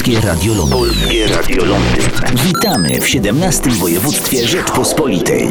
Polskie Radio Londyn. Polskie Radio Londyn. Witamy w 17 województwie Rzeczpospolitej.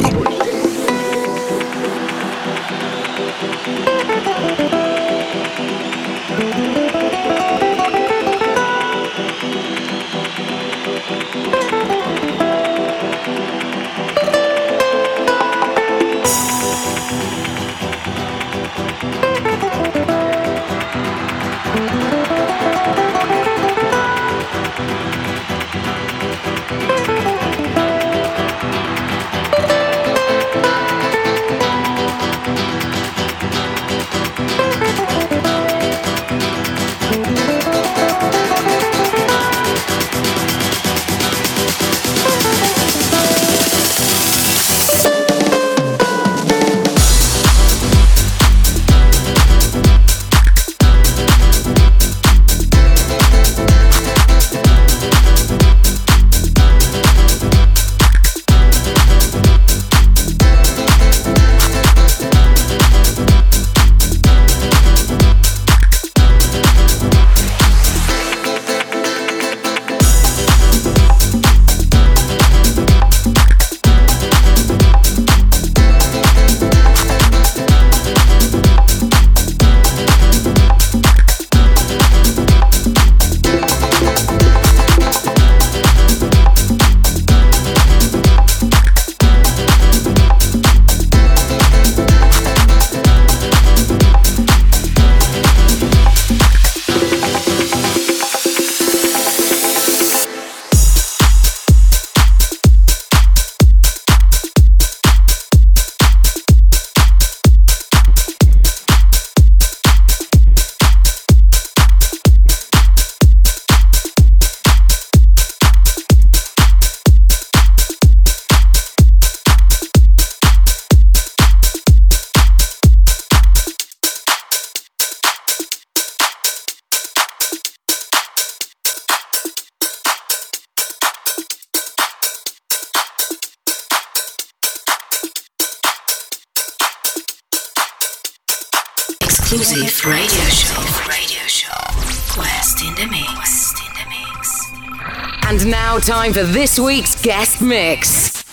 Time for this week's guest mix.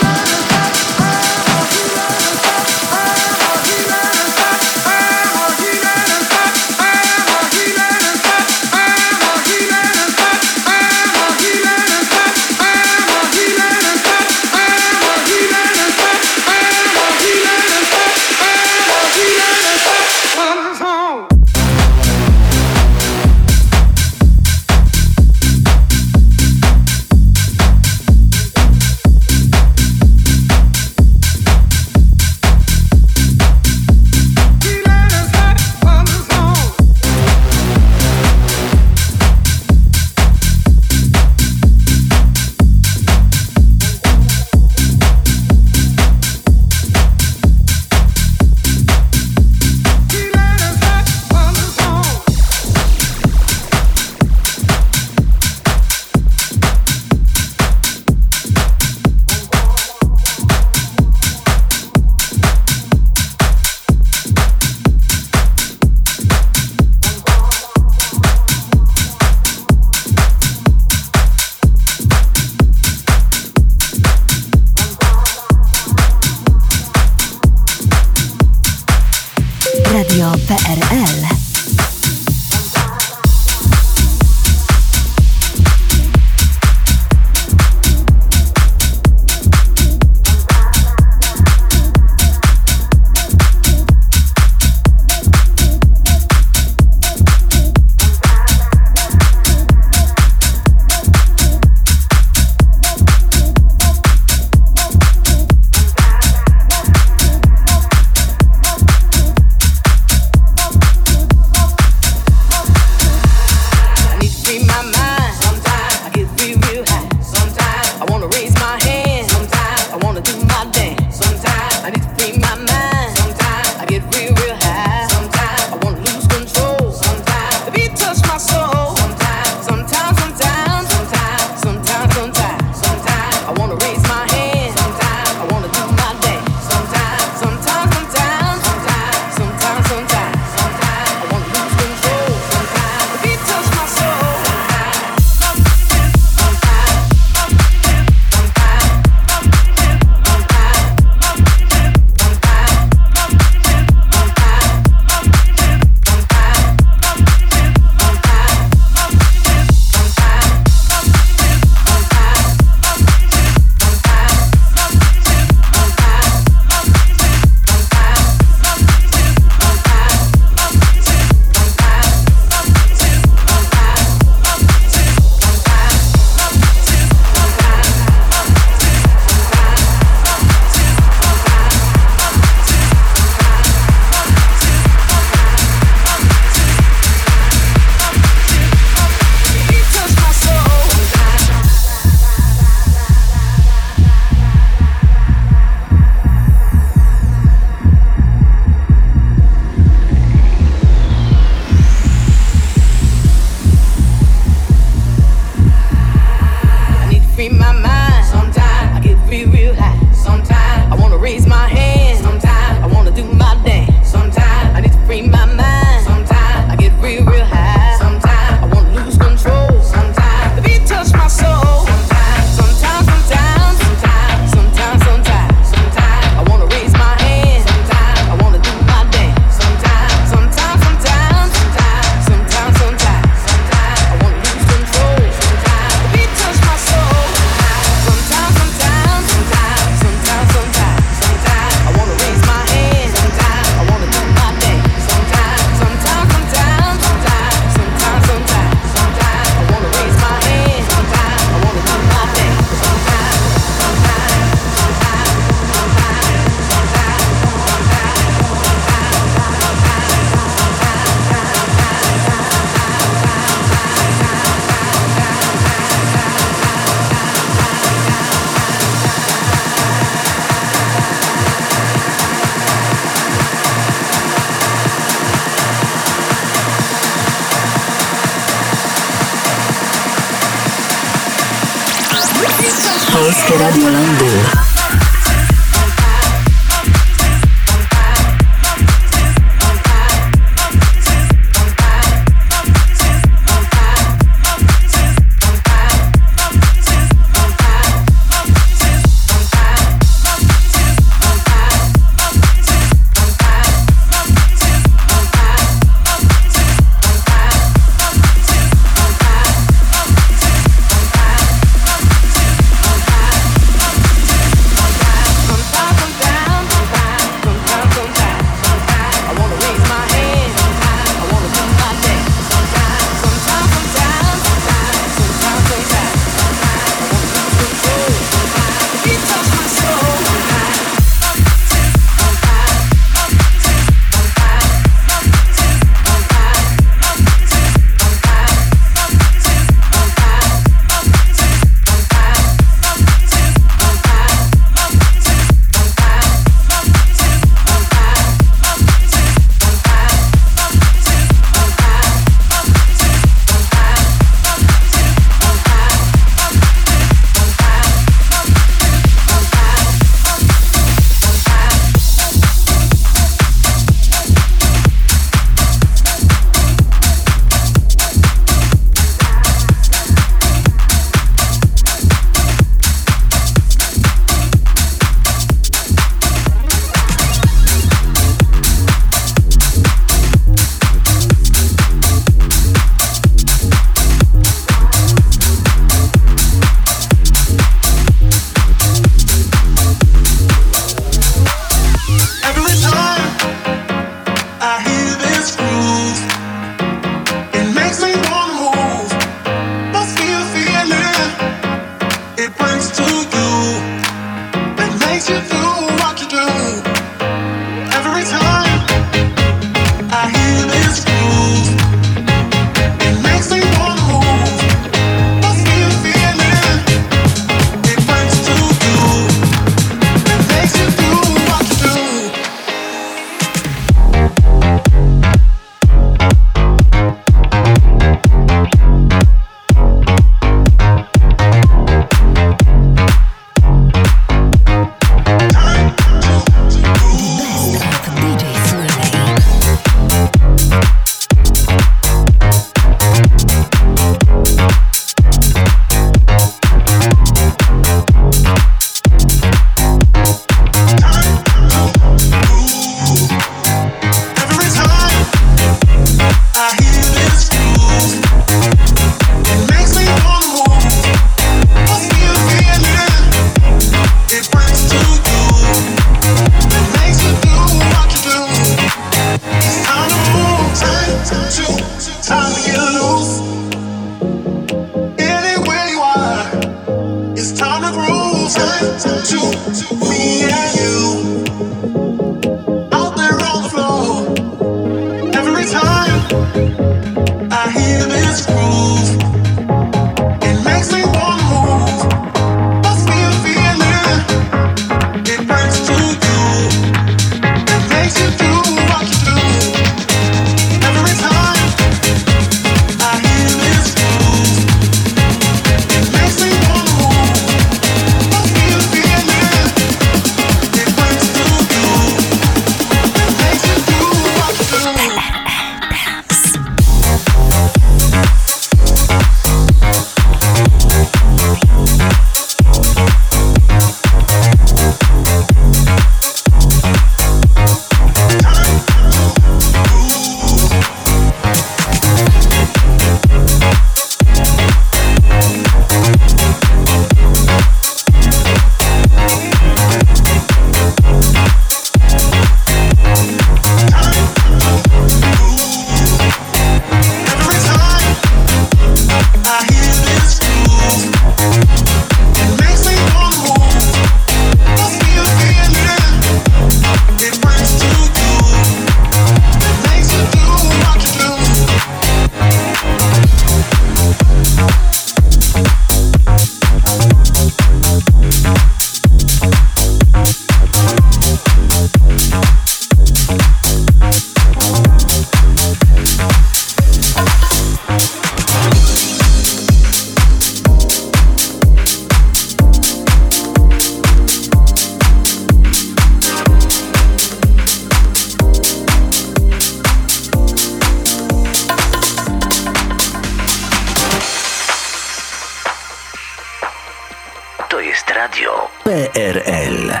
PRL.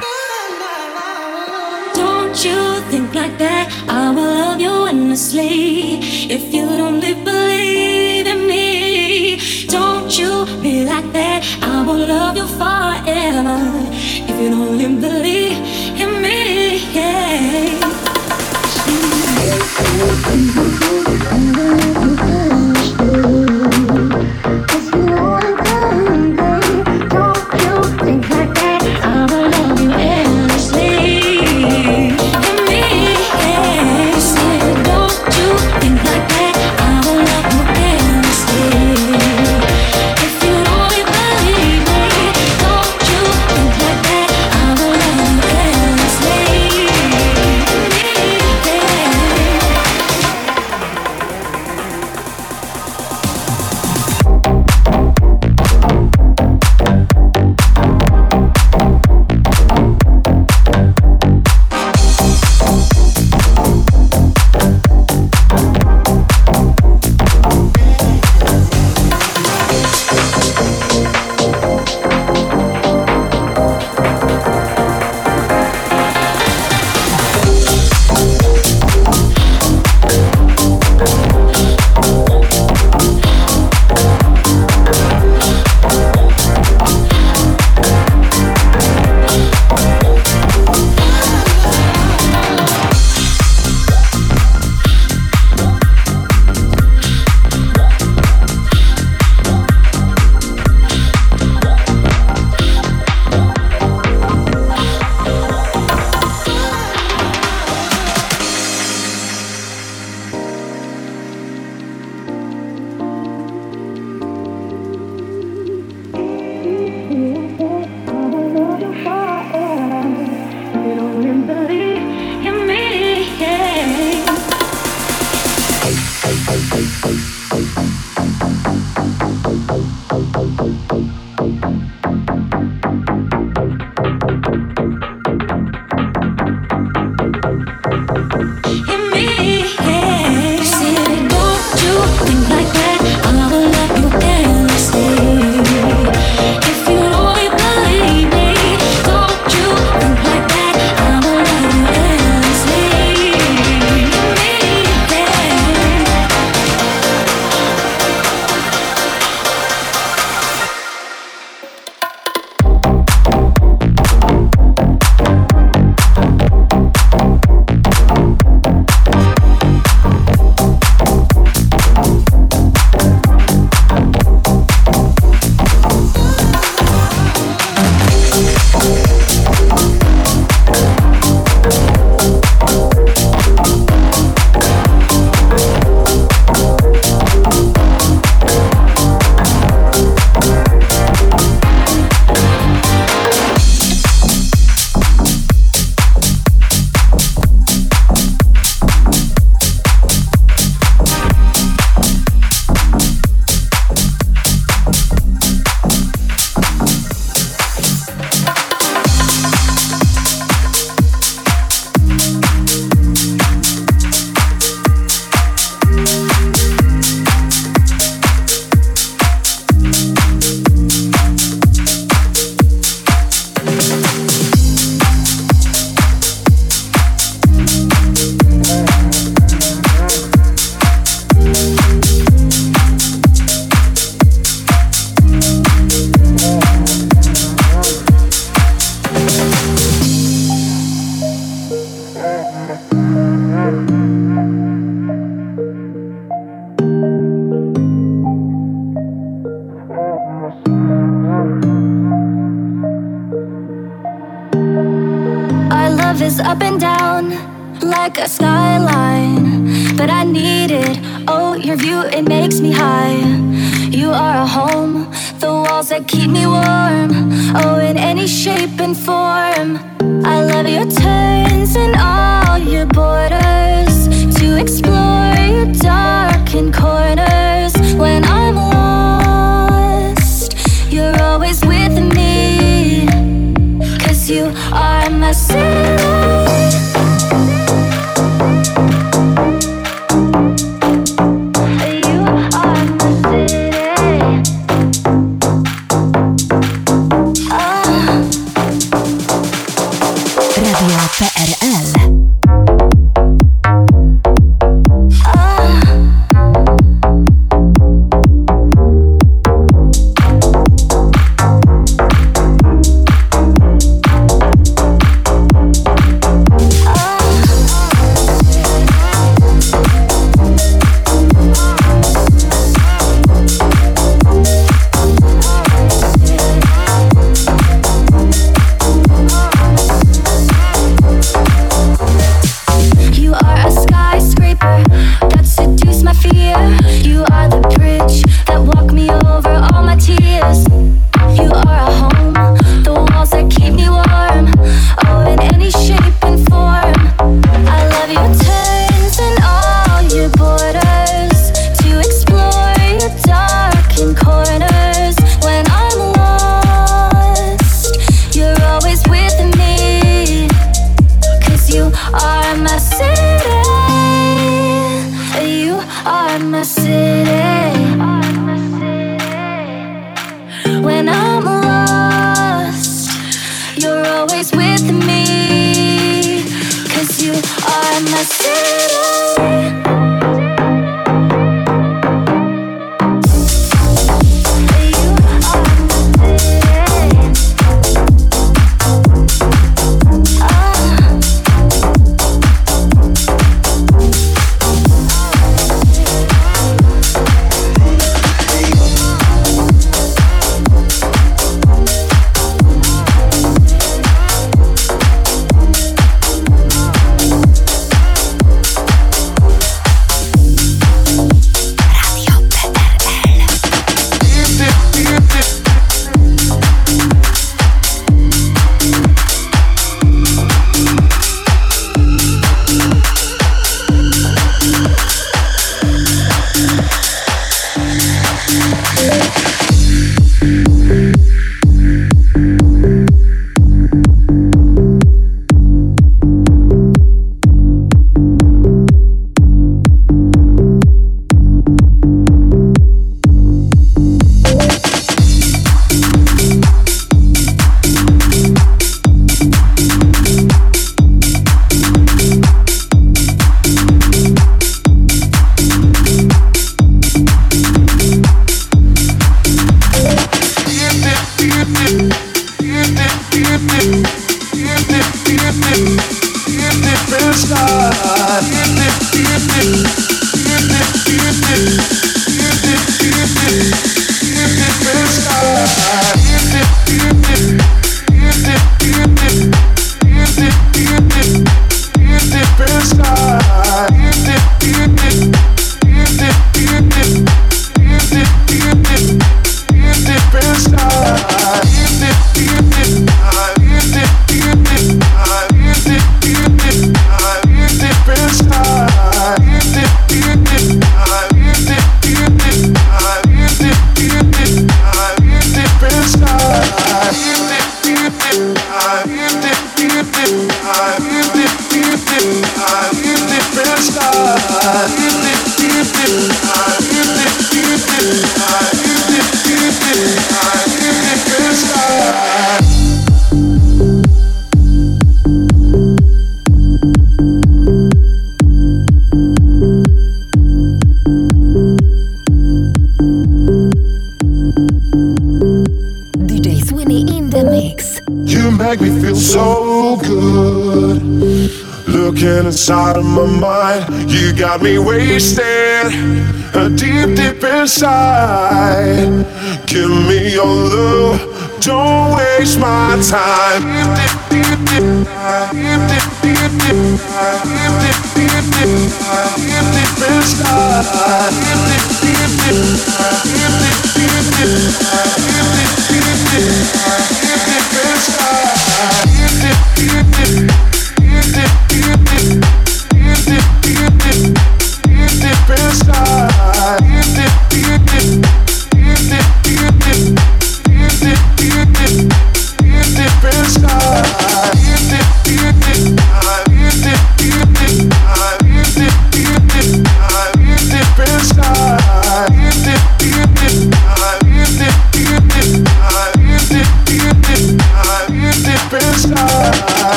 Don't you think like that? I will love you endlessly. If you only believe in me, don't you be like that? I will love you forever. If you only believe in me, yeah.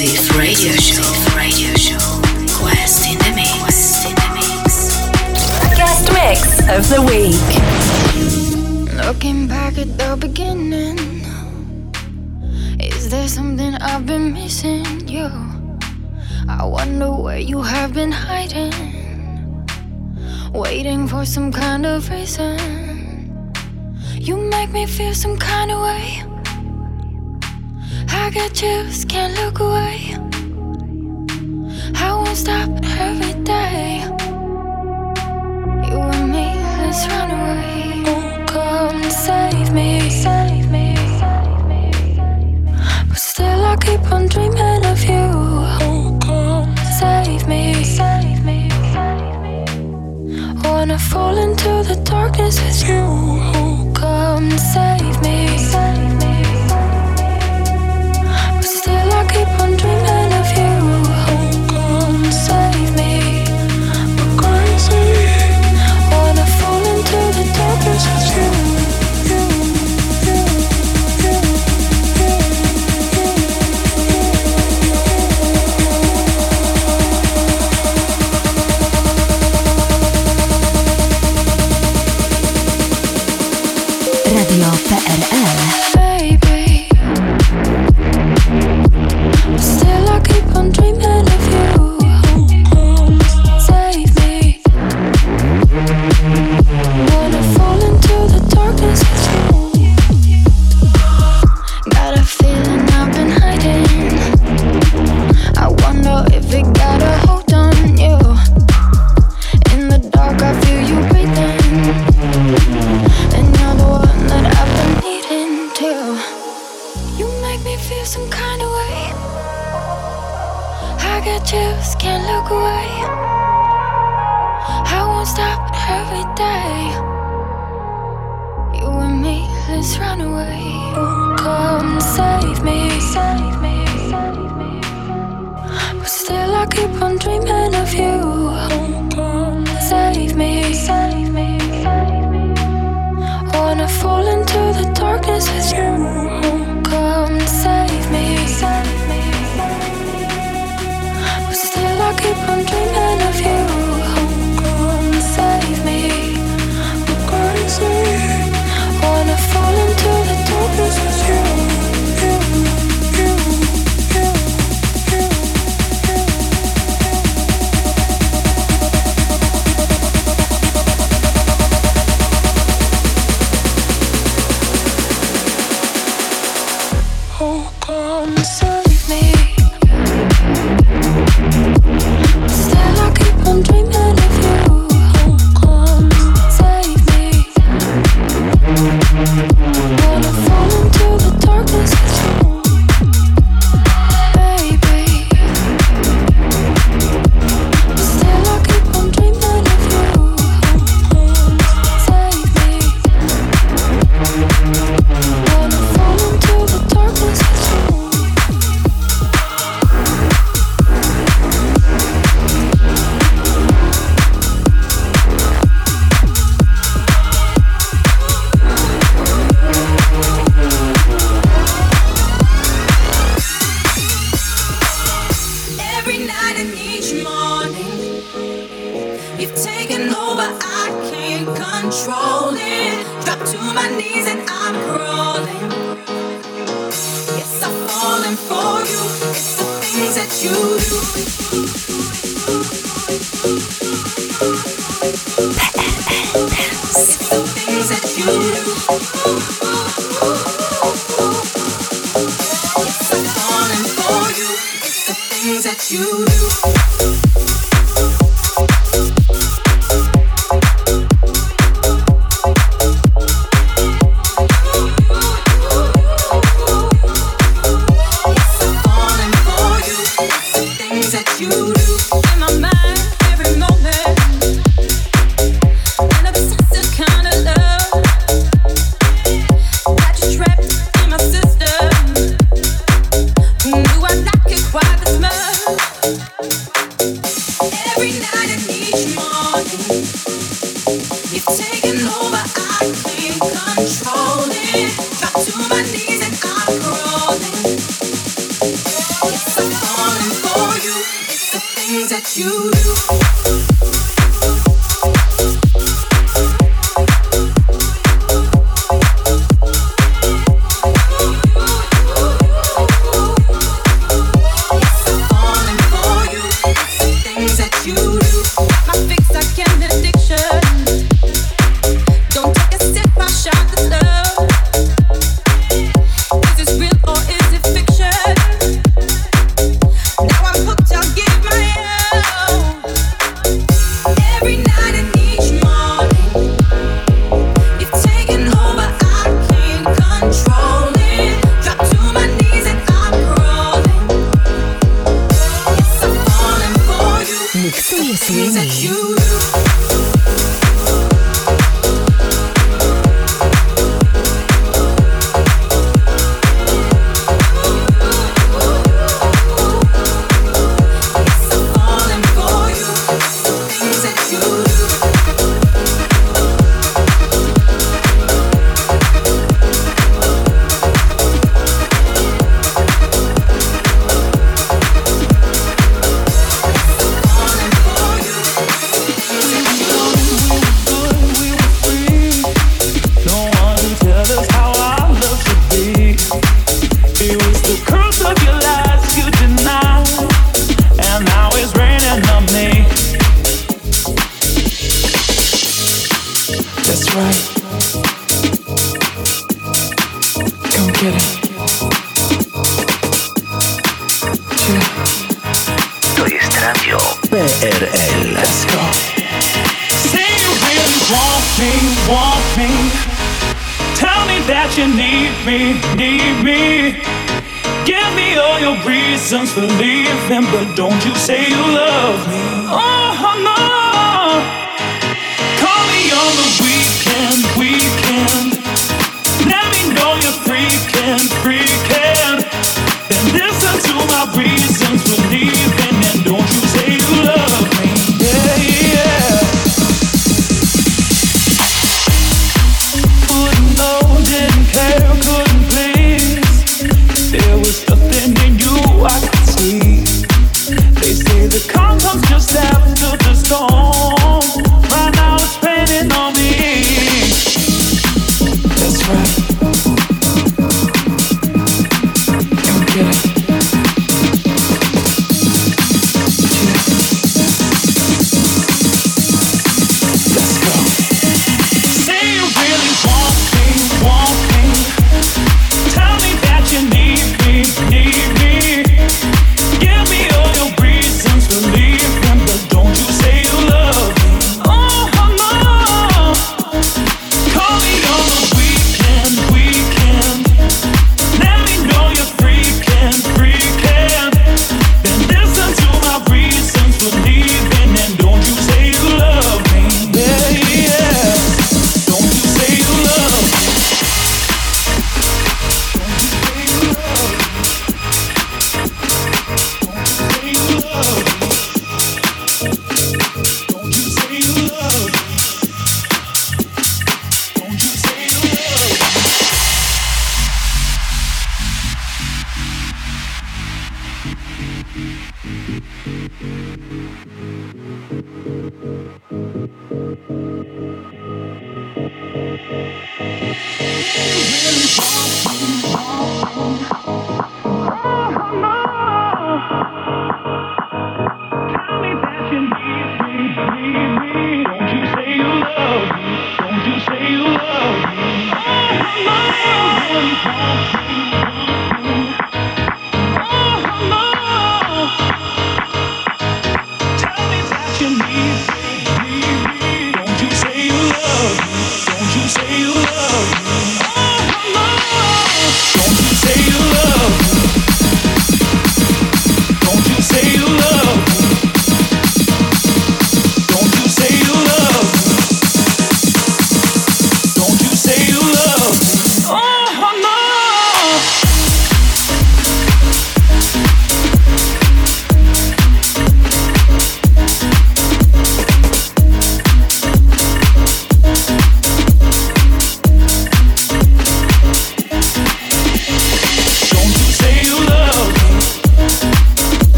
Music Radio Show. Radio Show. Quest in the Mix. Quest in the Mix. Guest mix of the week. Looking back at the beginning, is there something I've been missing? You, I wonder where you have been hiding, waiting for some kind of reason. You make me feel some kind of way. I got you, can't look away. I won't stop every day. You and me, let's run away. Oh, come save me, save me, save me. But still, I keep on dreaming of you. Oh, come save me, save me. Wanna fall into the darkness with you. Oh, come save me, save me. keep on dreaming.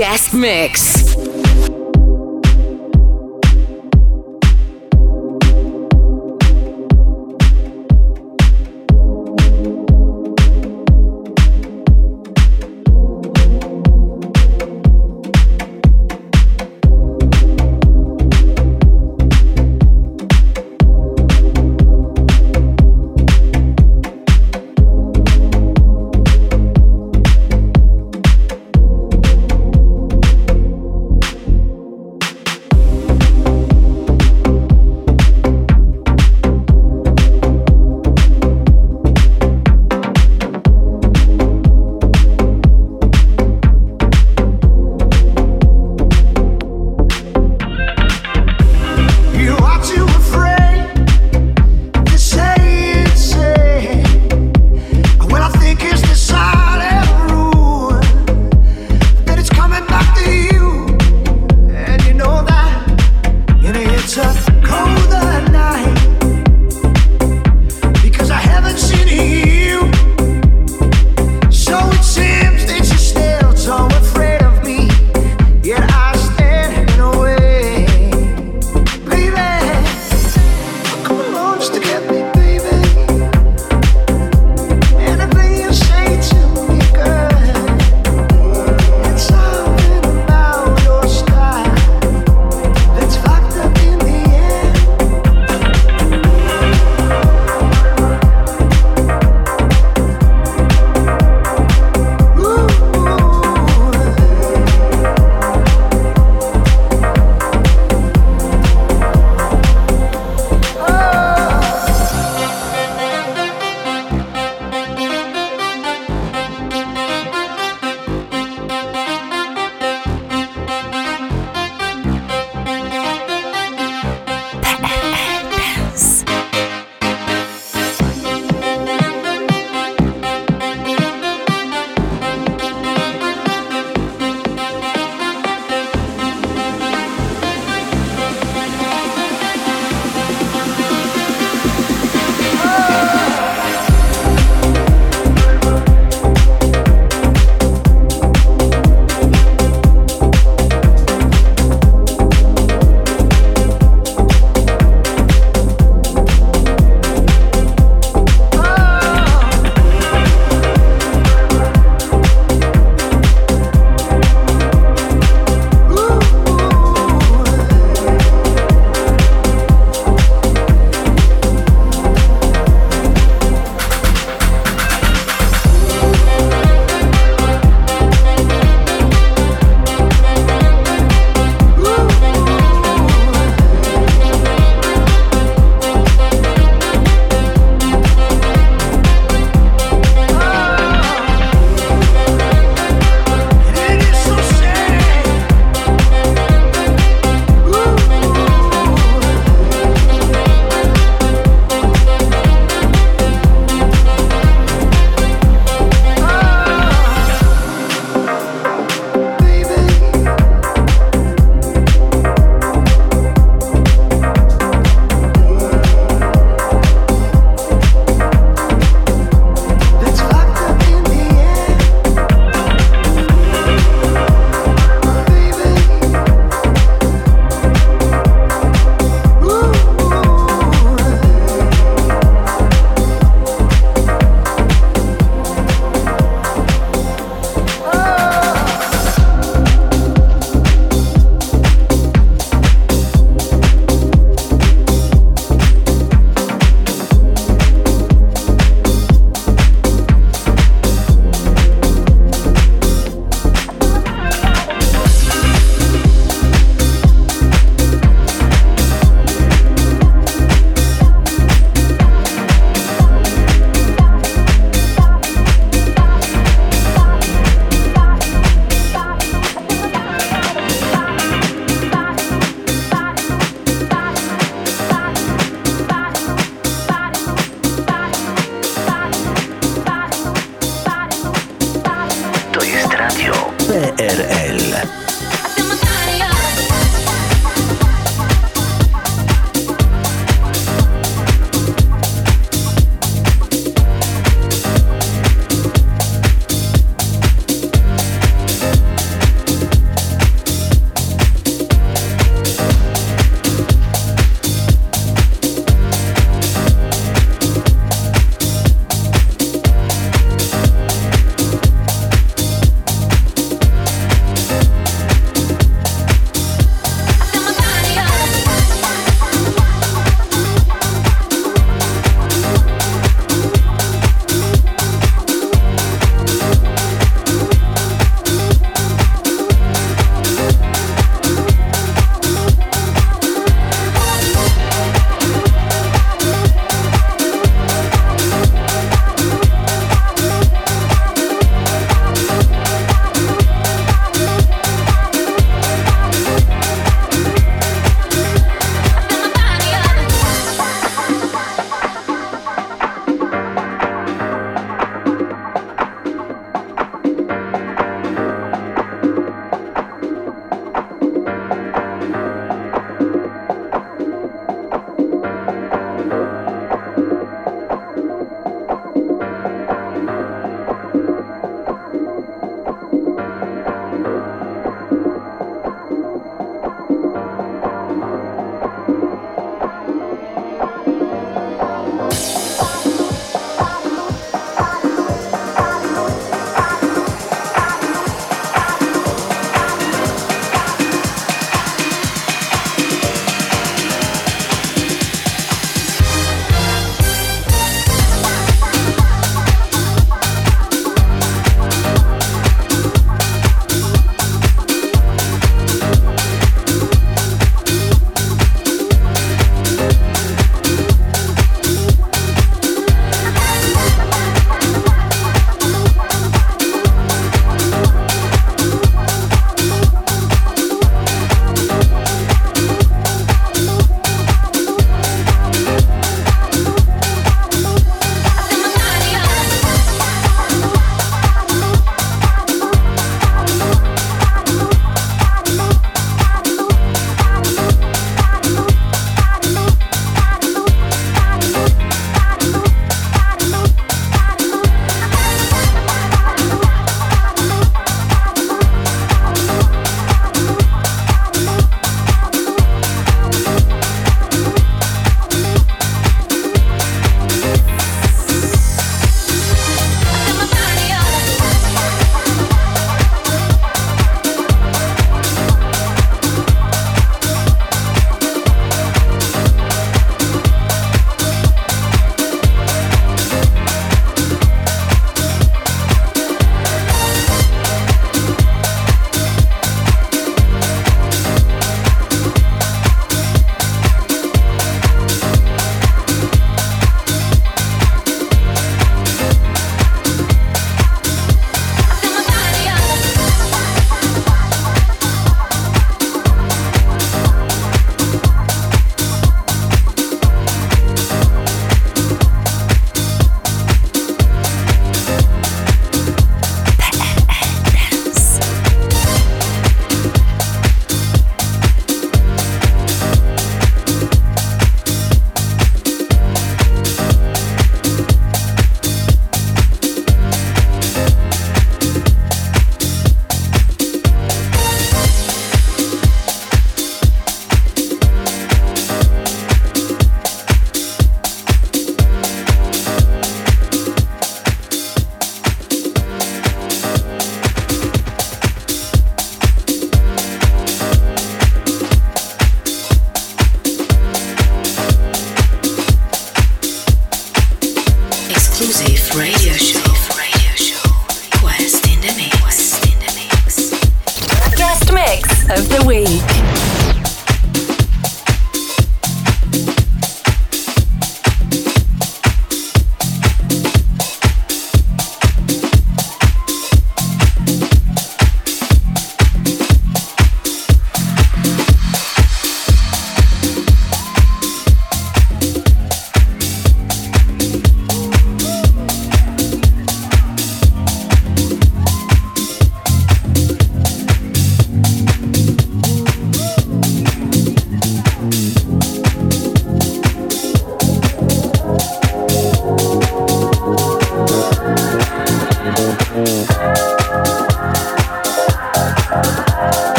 Guest mix.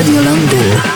Radio Londyn.